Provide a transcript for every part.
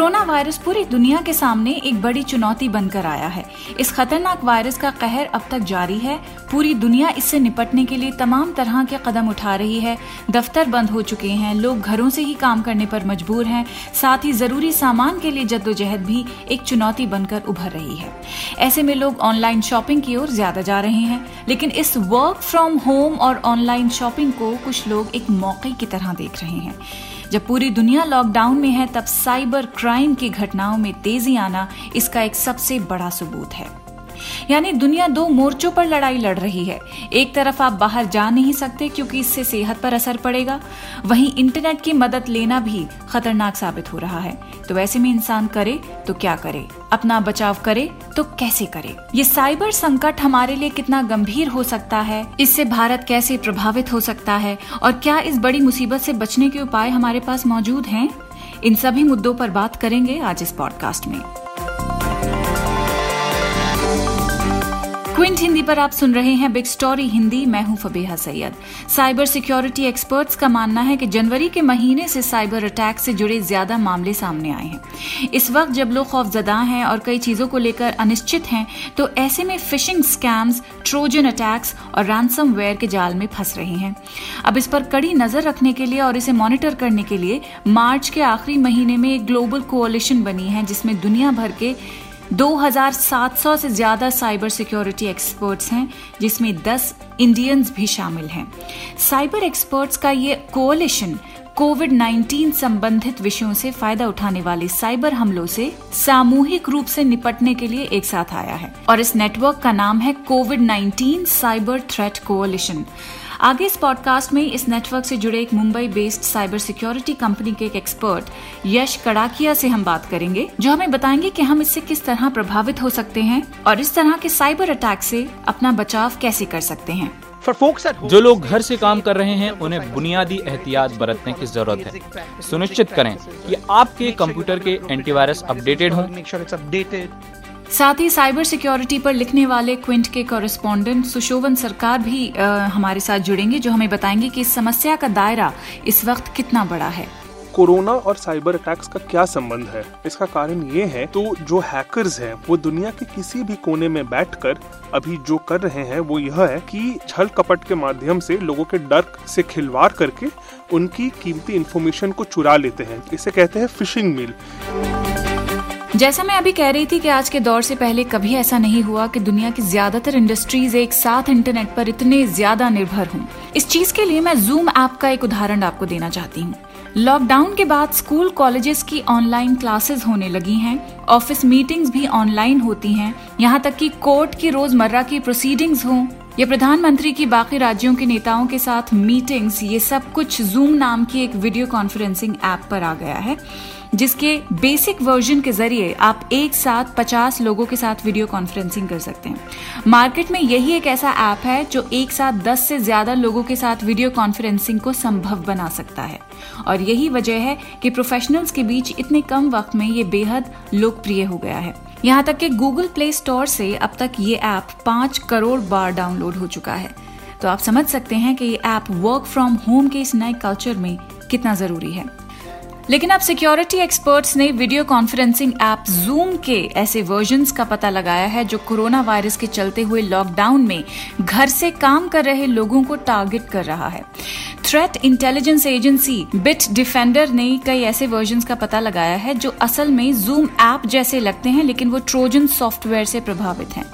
Coronavirus पूरी दुनिया के सामने एक बड़ी चुनौती बनकर आया है। इस खतरनाक वायरस का कहर अब तक जारी है। पूरी दुनिया इससे निपटने के लिए तमाम तरह के कदम उठा रही है। दफ्तर बंद हो चुके हैं। लोग घरों से ही काम करने पर मजबूर हैं। साथ ही ज़रूरी सामान के लिए जद्दोजहद भी एक चुनौती बनकर उभर रही है। ऐसे में लोग ऑनलाइन शॉपिंग की ओर ज़्यादा जा रहे हैं। लेकिन इस वर्क फ्रॉम होम और ऑनलाइन शॉपिंग को कुछ लोग एक मौके की तरह देख रहे हैं। जब पूरी दुनिया लॉकडाउन में है, तब साइबर क्राइम की घटनाओं में तेज़ी आना इसका एक सबसे बड़ा सबूत है। यानी दुनिया दो मोर्चों पर लड़ाई लड़ रही है। एक तरफ़ आप बाहर जा नहीं सकते क्योंकि इससे सेहत पर असर पड़ेगा। वहीं इंटरनेट की मदद लेना भी खतरनाक साबित हो रहा है। तो ऐसे में इंसान करे तो क्या करे? अपना बचाव करे तो कैसे करे? ये साइबर संकट हमारे लिए कितना गंभीर हो सकता है? इससे भारत कैसे प्रभावित हो सकता है? और क्या इस बड़ी मुसीबत से बचने के उपाय हमारे पास मौजूद हैं? इन सभी मुद्दों पर बात करेंगे आज इस पॉडकास्ट में। क्विंट हिंदी पर आप सुन रहे हैं बिग स्टोरी हिंदी। मैं हूँ Fabiha Syed. Cyber security experts का मानना है कि जनवरी के महीने से साइबर अटैक से जुड़े ज़्यादा मामले सामने आए हैं। इस वक्त जब लोग खौफजदा हैं और कई चीज़ों को लेकर अनिश्चित हैं तो ऐसे में फिशिंग स्कैम्स, ट्रोजन अटैक्स और रैंसम के जाल में फंस रहे हैं। अब इस पर कड़ी नज़र रखने के लिए और इसे मॉनिटर करने के लिए मार्च के आखिरी महीने में एक ग्लोबल कोलिशन बनी है, जिसमें दुनिया भर के 2700 से ज़्यादा साइबर सिक्योरिटी एक्सपर्ट्स हैं, जिसमें 10 इंडियंस भी शामिल हैं। साइबर एक्सपर्ट्स का ये कोलिशन कोविड 19 संबंधित विषयों से फ़ायदा उठाने वाले साइबर हमलों से सामूहिक रूप से निपटने के लिए एक साथ आया है। और इस नेटवर्क का नाम है कोविड 19 साइबर थ्रेट कोलिशन। आगे इस पॉडकास्ट में इस नेटवर्क से जुड़े एक Mumbai based cyber security company के एक एक्सपर्ट यश कड़ाकिया से हम बात करेंगे जो हमें बताएँगे कि हम इससे किस तरह प्रभावित हो सकते हैं और इस तरह के साइबर अटैक से अपना बचाव कैसे कर सकते हैं। जो लोग घर से काम कर रहे हैं उन्हें बुनियादी एहतियात बरतने की ज़रूरत है। सुनिश्चित करें कि आपके कंप्यूटर के एंटीवायरस अपडेटेड हों। साथ ही साइबर सिक्योरिटी पर लिखने वाले क्विंट के कॉरेस्पॉन्डेंट सुशोभन सरकार भी आ, हमारे साथ जुड़ेंगे जो हमें बताएँगे कि इस समस्या का दायरा इस वक्त कितना बड़ा है। कोरोना और साइबर अटैक्स का क्या संबंध है? इसका कारण ये है तो जो हैकर्स हैं वो दुनिया के किसी भी कोने में बैठकर अभी जो कर रहे हैं वो यह है कि छल कपट के माध्यम से लोगों के डर से खिलवाड़ करके उनकी कीमती इंफॉर्मेशन को चुरा लेते हैं। इसे कहते हैं फिशिंग मिल जैसा मैं अभी कह रही थी कि आज के दौर से पहले कभी ऐसा नहीं हुआ कि दुनिया की ज़्यादातर इंडस्ट्रीज़ एक साथ इंटरनेट पर इतने ज़्यादा निर्भर हों। इस चीज़ के लिए मैं जूम ऐप का एक उदाहरण आपको देना चाहती हूँ। लॉकडाउन के बाद स्कूल कॉलेजेस की ऑनलाइन क्लासेस होने लगी हैं। ऑफ़िस मीटिंग्स भी ऑनलाइन होती हैं। यहाँ तक कि कोर्ट की रोज़मर्रा की प्रोसीडिंग्स हों। या प्रधानमंत्री की बाकी राज्यों के नेताओं के साथ मीटिंग्स ये सब कुछ जूम नाम की एक वीडियो कॉन्फ्रेंसिंग ऐप पर आ गया है। जिसके बेसिक वर्जन के ज़रिए आप एक साथ 50 लोगों के साथ वीडियो कॉन्फ्रेंसिंग कर सकते हैं। मार्केट में यही एक ऐसा ऐप है जो एक साथ 10 से ज़्यादा लोगों के साथ वीडियो कॉन्फ्रेंसिंग को संभव बना सकता है। और यही वजह है कि प्रोफेशनल्स के बीच इतने कम वक्त में ये बेहद लोकप्रिय हो गया है। यहाँ तक कि गूगल प्ले स्टोर से अब तक ये ऐप पाँच करोड़ बार डाउनलोड हो चुका है। तो आप समझ सकते हैं कि ये ऐप वर्क फ्रॉम होम के इस नए कल्चर में कितना ज़रूरी है। लेकिन अब सिक्योरिटी एक्सपर्ट्स ने वीडियो कॉन्फ्रेंसिंग ऐप जूम के ऐसे वर्जन का पता लगाया है जो कोरोना वायरस के चलते हुए लॉकडाउन में घर से काम कर रहे लोगों को टारगेट कर रहा है। Threat intelligence agency Bitdefender ने कई ऐसे वर्जन का पता लगाया है जो असल में जूम ऐप जैसे लगते हैं, लेकिन वो ट्रोजन सॉफ्टवेयर से प्रभावित हैं।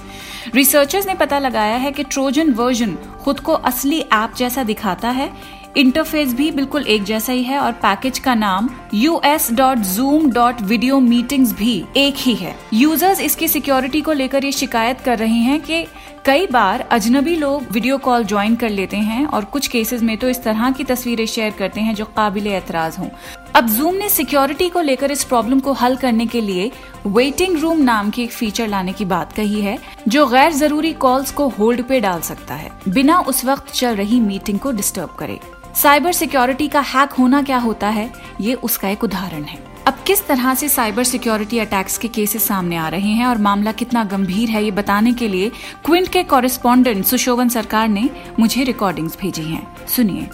रिसर्चर्स ने पता लगाया है कि ट्रोजन वर्जन खुद को असली ऐप जैसा दिखाता है। इंटरफेस भी बिल्कुल एक जैसा ही है और पैकेज का नाम us.zoom.video मीटिंग्स भी एक ही है। यूज़र्स इसकी सिक्योरिटी को लेकर ये शिकायत कर रहे हैं कि कई बार अजनबी लोग वीडियो कॉल ज्वाइन कर लेते हैं और कुछ केसेस में तो इस तरह की तस्वीरें शेयर करते हैं जो काबिल एतराज़ हों। अब जूम ने सिक्योरिटी को लेकर इस प्रॉब्लम को हल करने के लिए वेटिंग रूम नाम की एक फीचर लाने की बात कही है, जो गैर ज़रूरी कॉल्स को होल्ड पे डाल सकता है, बिना उस वक्त चल रही मीटिंग को डिस्टर्ब करे। साइबर सिक्योरिटी का हैक होना क्या होता है? ये उसका एक उदाहरण है। अब किस तरह से साइबर सिक्योरिटी अटैक्स के केसेस सामने आ रहे हैं और मामला कितना गंभीर है, ये बताने के लिए क्विंट के कॉरेस्पॉन्डेंट सुशोभन सरकार ने मुझे रिकॉर्डिंग्स भेजी हैं। सुनिए।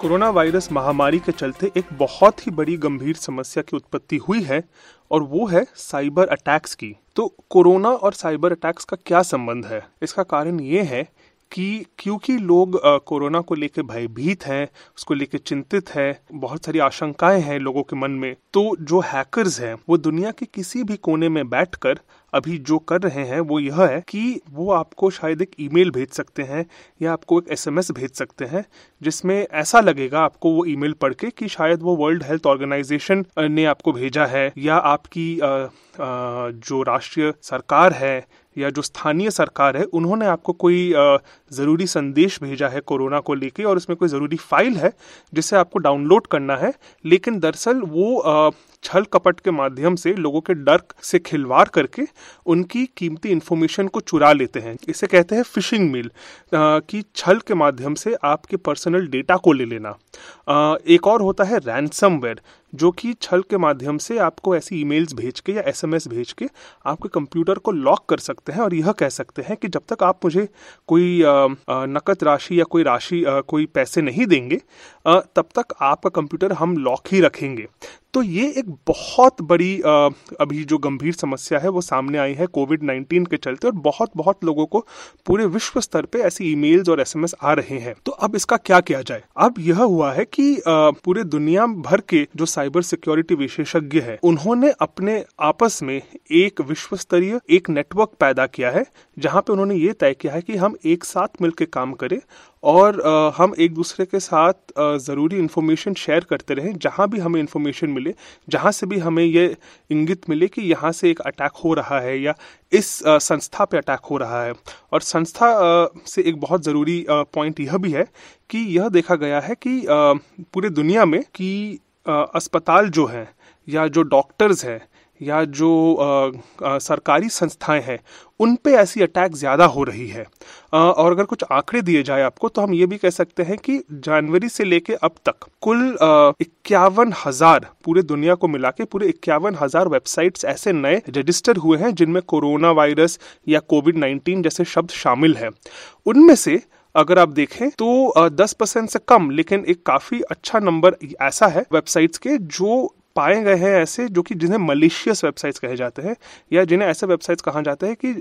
कोरोना वायरस महामारी के चलते एक बहुत ही बड़ी गंभीर समस्या की उत्पत्ति हुई है और वो है साइबर अटैक्स की। तो कोरोना और साइबर अटैक्स का क्या संबंध है? इसका कारण ये है कि क्योंकि लोग कोरोना को लेकर भयभीत हैं उसको लेकर चिंतित है बहुत सारी आशंकाएँ हैं लोगों के मन में तो जो हैकर्स हैं वो दुनिया के किसी भी कोने में बैठकर अभी जो कर रहे हैं वो यह है कि वो आपको शायद एक ईमेल भेज सकते हैं या आपको एक एसएमएस भेज सकते हैं जिसमें ऐसा लगेगा आपको वो ईमेल पढ़ के कि शायद वो वर्ल्ड हेल्थ ऑर्गेनाइजेशन ने आपको भेजा है या आपकी आ, आ, जो राष्ट्रीय सरकार है या जो स्थानीय सरकार है, उन्होंने आपको कोई ज़रूरी संदेश भेजा है कोरोना को लेके और उसमें कोई ज़रूरी फ़ाइल है जिसे आपको डाउनलोड करना है, लेकिन दरअसल वो छल कपट के माध्यम से लोगों के डर से खिलवाड़ करके उनकी कीमती इन्फॉर्मेशन को चुरा लेते हैं। इसे कहते हैं फिशिंग मेल कि छल के माध्यम से आपके पर्सनल डेटा को ले लेना। आ, एक और होता है रैंसमवेयर जो कि छल के माध्यम से आपको ऐसी ईमेल्स भेज के या एसएमएस भेज के आपके कंप्यूटर को लॉक कर सकते हैं और यह कह सकते हैं कि जब तक आप मुझे कोई नकद राशि या कोई राशि कोई पैसे नहीं देंगे तब तक आपका कंप्यूटर हम लॉक ही रखेंगे। तो ये एक बहुत बड़ी अभी जो गंभीर समस्या है, वो सामने आई है कोविड नाइन्टीन के चलते और बहुत बहुत लोगों को पूरे विश्व स्तर पे ऐसी ईमेल्स और एसएमएस आ रहे हैं। तो अब इसका क्या किया जाए? अब यह हुआ है कि पूरे दुनिया भर के जो साइबर सिक्योरिटी विशेषज्ञ है, उन्होंने अपने आपस में एक विश्व स्तरीय एक नेटवर्क पैदा किया है, जहाँ पे उन्होंने ये तय किया है कि हम एक साथ मिलकर काम करें और आ, हम एक दूसरे के साथ ज़रूरी इन्फॉर्मेशन शेयर करते रहें जहाँ भी हमें इन्फॉर्मेशन मिले जहाँ से भी हमें ये इंगित मिले कि यहाँ से एक अटैक हो रहा है या इस आ, संस्था पे अटैक हो रहा है। और संस्था आ, से एक बहुत ज़रूरी पॉइंट यह भी है कि यह देखा गया है कि पूरे दुनिया में कि अस्पताल जो हैं या जो डॉक्टर्स हैं या जो आ, आ, सरकारी संस्थाएँ हैं उन पे ऐसी अटैक ज़्यादा हो रही है। आ, और अगर कुछ आंकड़े दिए जाए आपको तो हम ये भी कह सकते हैं कि जनवरी से लेके अब तक कुल इक्यावन हज़ार पूरे दुनिया को मिला के पूरे इक्यावन हज़ार वेबसाइट्स ऐसे नए रजिस्टर हुए हैं जिनमें कोरोना वायरस या कोविड नाइन्टीन जैसे शब्द शामिल हैं। उनमें से अगर आप देखें तो दस परसेंट से कम लेकिन एक काफ़ी अच्छा नंबर ऐसा है वेबसाइट्स के जो पाए गए हैं ऐसे जो कि जिन्हें मलेशियस वेबसाइट्स कहे जाते हैं, या जिन्हें ऐसे वेबसाइट्स कहा जाता है कि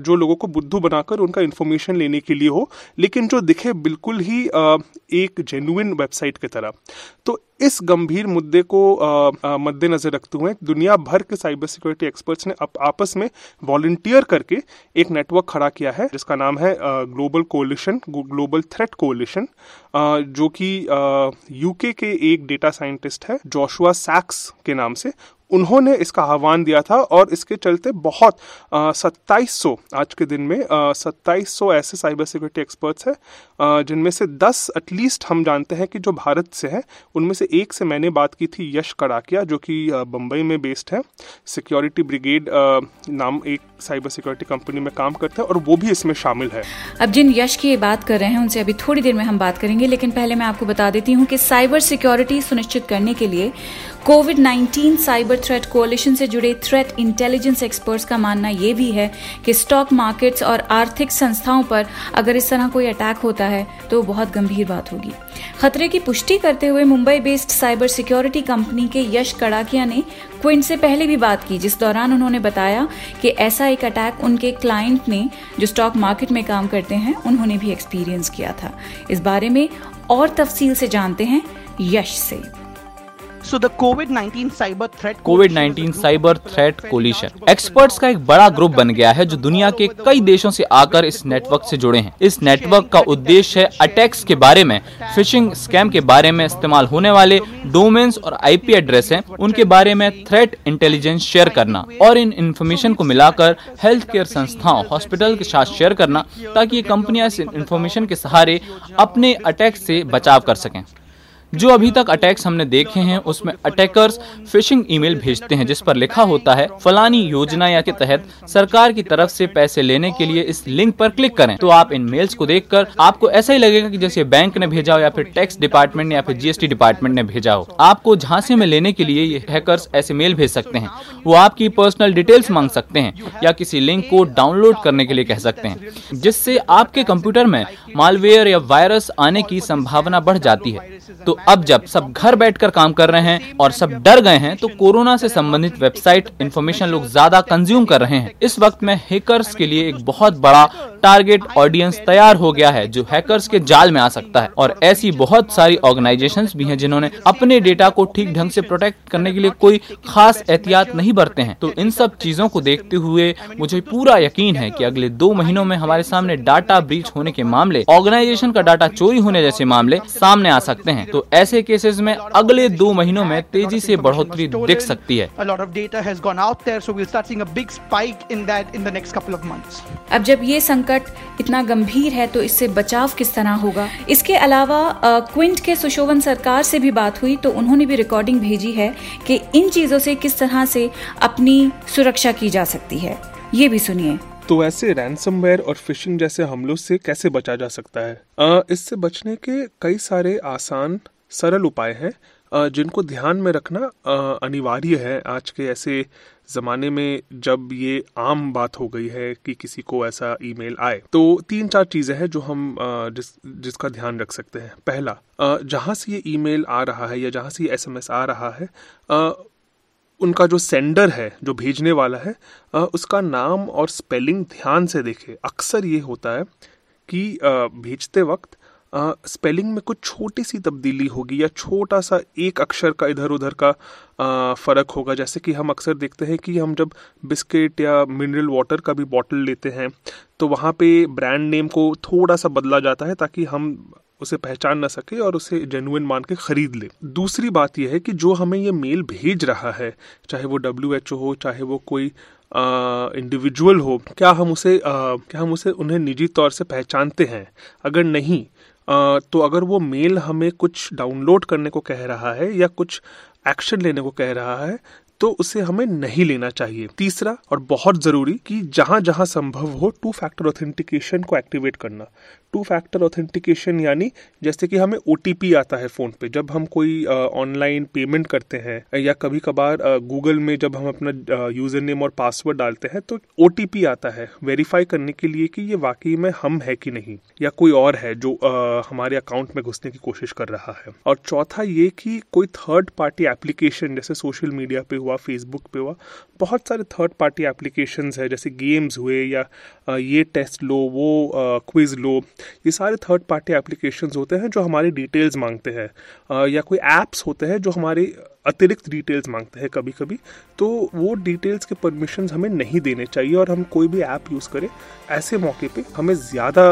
जो लोगों को बुद्धू बनाकर उनका इन्फॉर्मेशन लेने के लिए हो, लेकिन जो दिखे बिल्कुल ही एक जेन्यून वेबसाइट की तरह। तो इस गंभीर मुद्दे को मद्देनजर रखते हुए दुनिया भर के साइबर सिक्योरिटी एक्सपर्ट्स ने अप, आपस में वॉल्टियर करके एक नेटवर्क खड़ा किया है जिसका नाम है global coalition global threat coalition जो कि यूके के एक डेटा साइंटिस्ट है जोशुआ सैक्स के नाम से। उन्होंने इसका आह्वान दिया था और इसके चलते बहुत सत्ताईस आज के दिन में सत्ताईस ऐसे साइबर सिक्योरिटी एक्सपर्ट्स हैं जिनमें से दस एटलीस्ट हम जानते हैं कि जो भारत से हैं, उनमें से एक से मैंने बात की थी, यश कड़ाकिया, जो कि बम्बई में बेस्ड है। सिक्योरिटी ब्रिगेड नाम एक साइबर सिक्योरिटी कंपनी में काम करते हैं और वो भी इसमें शामिल है। अब जिन यश की बात कर रहे हैं, उनसे अभी थोड़ी देर में हम बात करेंगे, लेकिन पहले मैं आपको बता देती हूँ कि साइबर सिक्योरिटी सुनिश्चित करने के लिए कोविड 19 साइबर थ्रेट कोalition से जुड़े थ्रेट इंटेलिजेंस एक्सपर्ट्स का मानना यह भी है कि स्टॉक मार्केट्स और आर्थिक संस्थाओं पर अगर इस तरह कोई अटैक होता है तो बहुत गंभीर बात होगी। खतरे की पुष्टि करते हुए Mumbai based cyber security company के यश कड़ाकिया ने क्विंट से पहले भी बात की, जिस दौरान उन्होंने बताया कि ऐसा एक अटैक उनके क्लाइंट ने, जो स्टॉक मार्केट में काम करते हैं, उन्होंने भी एक्सपीरियंस किया था। इस बारे में और तफसील से जानते हैं यश से। Covid 19 cyber threat covid 19 cyber threat coalition experts का एक बड़ा ग्रुप बन गया है जो दुनिया के कई देशों से आकर इस नेटवर्क से जुड़े हैं। इस नेटवर्क का उद्देश्य है अटैक्स के बारे में फिशिंग स्कैम के बारे में इस्तेमाल होने वाले डोमेन्स और आईपी एड्रेस हैं उनके बारे में थ्रेट इंटेलिजेंस शेयर करना और इन इन्फॉर्मेशन को मिलाकर हेल्थ केयर संस्थाओं हॉस्पिटल के साथ शेयर करना ताकि ये कंपनियाँ इस इन्फॉर्मेशन के सहारे अपने अटैक से बचाव कर सकें। जो अभी तक अटैक्स हमने देखे हैं, उसमें अटैकर्स फिशिंग ईमेल भेजते हैं, जिस पर लिखा होता है, फलानी योजना या के तहत सरकार की तरफ़ से पैसे लेने के लिए इस लिंक पर क्लिक करें। तो आप इन मेल्स को देखकर आपको ऐसा ही लगेगा कि जैसे बैंक ने भेजा हो या फिर टैक्स डिपार्टमेंट ने या फिर जीएसटी डिपार्टमेंट ने भेजा हो। आपको झांसे में लेने के लिए ये हैकर्स ऐसे मेल भेज सकते हैं। वो आपकी पर्सनल डिटेल्स मांग सकते हैं या किसी लिंक को डाउनलोड करने के लिए कह सकते हैं, जिससे आपके कंप्यूटर में मालवेयर या वायरस आने की संभावना बढ़ जाती है। तो अब जब सब घर बैठकर काम कर रहे हैं और सब डर गए हैं तो कोरोना से संबंधित वेबसाइट इन्फॉर्मेशन लोग ज़्यादा कंज्यूम कर रहे हैं। इस वक्त में हैकर्स के लिए एक बहुत बड़ा टारगेट ऑडियंस तैयार हो गया है, जो हैकर्स के जाल में आ सकता है। और ऐसी बहुत सारी ऑर्गेनाइजेशन भी हैं, जिन्होंने अपने डेटा को ठीक ढंग से प्रोटेक्ट करने के लिए कोई खास एहतियात नहीं बरते हैं। तो इन सब चीज़ों को देखते हुए मुझे पूरा यकीन है कि अगले दो महीनों में हमारे सामने डाटा ब्रीच होने के मामले ऑर्गेनाइजेशन का डाटा चोरी होने जैसे मामले सामने आ सकते हैं। तो ऐसे केसेस में अगले दो महीनों में तेज़ी से बढ़ोतरी दिख सकती है। अब जब ये संकट इतना गंभीर है तो इससे बचाव किस तरह होगा? इसके अलावा क्विंट के सुशोभन सरकार से भी बात हुई तो उन्होंने भी रिकॉर्डिंग भेजी है कि इन चीज़ों से किस तरह से अपनी सुरक्षा की जा सकती है। ये भी सुनिए। तो ऐसे रैंसमवेयर और फिशिंग जैसे हमलों से कैसे बचा जा सकता है? इससे बचने के कई सारे आसान सरल उपाय हैं जिनको ध्यान में रखना अनिवार्य है। आज के ऐसे ज़माने में जब ये आम बात हो गई है कि किसी को ऐसा ईमेल आए तो तीन चार चीज़ें हैं जो हम जिस, जिसका ध्यान रख सकते हैं। पहला जहाँ से ये ईमेल आ रहा है या जहाँ से ये एसएमएस आ रहा है उनका जो सेंडर है, जो भेजने वाला है उसका नाम और स्पेलिंग ध्यान से देखें। अक्सर ये होता है कि भेजते वक्त स्पेलिंग में कुछ छोटी सी तब्दीली होगी या छोटा सा एक अक्षर का इधर उधर का फ़र्क होगा। जैसे कि हम अक्सर देखते हैं कि हम जब बिस्किट या मिनरल वाटर का भी बॉटल लेते हैं तो वहाँ पे ब्रांड नेम को थोड़ा सा बदला जाता है ताकि हम उसे पहचान ना सके और उसे जेनुइन मान के खरीद ले। दूसरी बात यह है कि जो हमें ये मेल भेज रहा है चाहे वो डब्ल्यू एच ओ हो चाहे वो कोई इंडिविजुअल हो क्या हम उसे आ, क्या हम उसे उन्हें निजी तौर से पहचानते हैं? अगर नहीं तो अगर वो मेल हमें कुछ डाउनलोड करने को कह रहा है या कुछ एक्शन लेने को कह रहा है तो उसे हमें नहीं लेना चाहिए। तीसरा, और बहुत ज़रूरी, कि जहाँ जहाँ संभव हो टू फैक्टर ऑथेंटिकेशन को एक्टिवेट करना। टू फैक्टर ऑथेंटिकेशन यानी जैसे कि हमें ओटीपी आता है फ़ोन पे। जब हम कोई ऑनलाइन पेमेंट करते हैं या कभी कभार गूगल में जब हम अपना यूज़र नेम और पासवर्ड डालते हैं तो ओटीपी आता है वेरीफाई करने के लिए कि ये वाकई में हम है कि नहीं या कोई और है जो आ, हमारे अकाउंट में घुसने की कोशिश कर रहा है। और चौथा ये कि कोई थर्ड पार्टी एप्लीकेशन जैसे सोशल मीडिया पे हुआ फेसबुक पे हुआ बहुत सारे थर्ड पार्टी एप्लीकेशन है जैसे गेम्स हुए या ये टेस्ट लो वो क्विज लो ये सारे थर्ड पार्टी एप्लीकेशन होते हैं जो हमारी डिटेल्स मांगते हैं या कोई ऐप्स होते हैं जो हमारी अतिरिक्त डिटेल्स मांगते हैं कभी कभी तो वो डिटेल्स के परमिशन हमें नहीं देने चाहिए और हम कोई भी ऐप यूज़ करें, ऐसे मौके पे हमें ज़्यादा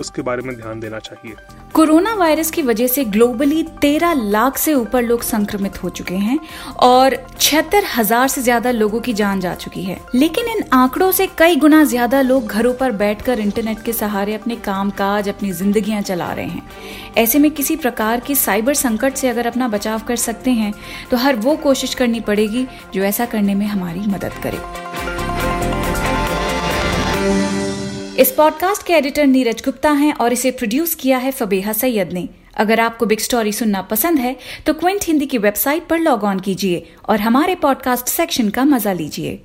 उसके बारे में ध्यान देना चाहिए। कोरोना वायरस की वजह से ग्लोबली तेरह लाख से ऊपर लोग संक्रमित हो चुके हैं और छिहत्तर हज़ार से ज़्यादा लोगों की जान जा चुकी है। लेकिन इन आंकड़ों से कई गुना ज़्यादा लोग घरों पर बैठकर इंटरनेट के सहारे अपने काम काज अपनी जिंदगियाँ चला रहे हैं। ऐसे में किसी प्रकार की साइबर संकट से अगर अपना बचाव कर सकते हैं तो हर वो कोशिश करनी पड़ेगी जो ऐसा करने में हमारी मदद करे। इस पॉडकास्ट के एडिटर नीरज गुप्ता हैं और इसे प्रोड्यूस किया है फबेहा सैयद ने। अगर आपको बिग स्टोरी सुनना पसंद है तो क्विंट हिंदी की वेबसाइट पर लॉग ऑन कीजिए और हमारे पॉडकास्ट सेक्शन का मज़ा लीजिए।